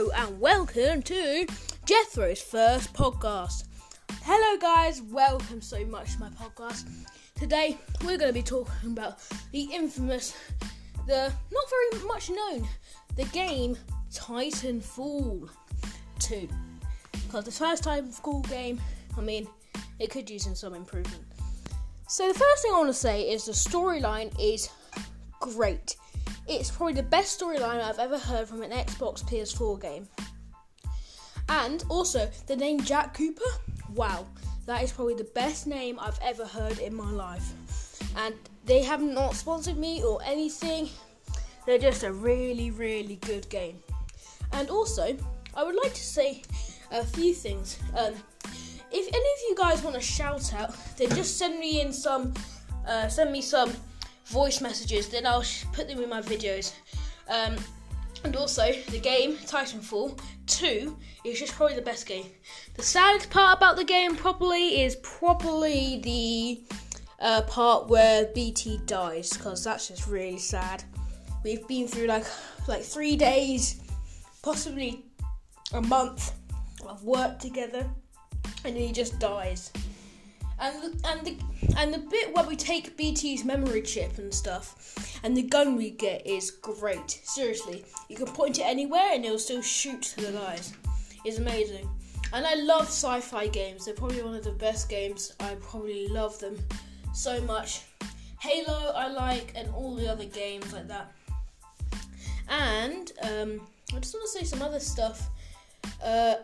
Hello and welcome to Jethro's first podcast. Hello, guys, welcome so much to my podcast. Today we're going to be talking about the infamous, the not very much known, the game Titanfall 2. Because the first Titanfall game, I mean, it could use some improvement. So the first thing I want to say is the storyline is great. It's probably the best storyline I've ever heard from an Xbox PS4 game. And also, the name Jack Cooper, wow, that is probably the best name I've ever heard in my life. And they have not sponsored me or anything, they're just a really, really good game. And also, I would like to say a few things. Um, if any of you guys want to shout out, then just send me in some, uh, send me some voice messages. Then I'll put them in my videos. Um, and also, the game Titanfall 2 is just probably the best game. The saddest part about the game, probably, is probably the uh, part where BT dies, because that's just really sad. We've been through like like three days, possibly a month of work together and he just dies. And and the and the bit where we take BT's memory chip and stuff, and the gun we get is great. Seriously, you can point it anywhere and it'll still shoot the guys. It's amazing. And I love sci-fi games. They're probably one of the best games. I probably love them so much. Halo I like, and all the other games like that. And um, I just want to say some other stuff. Uh,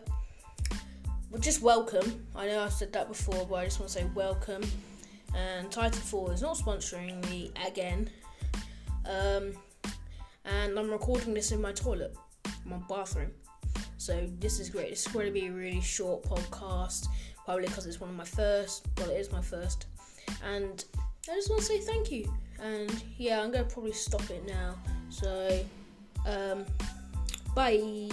just welcome. I know I've said that before, but I just want to say welcome. And Titanfall is not sponsoring me again. Um, and I'm recording this in my toilet, my bathroom. So this is great. This is going to be a really short podcast, probably because it's one of my first. Well, it is my first. And I just want to say thank you. And yeah, I'm going to probably stop it now. So, um, bye.